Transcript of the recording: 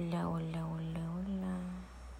Hola, hola, hola.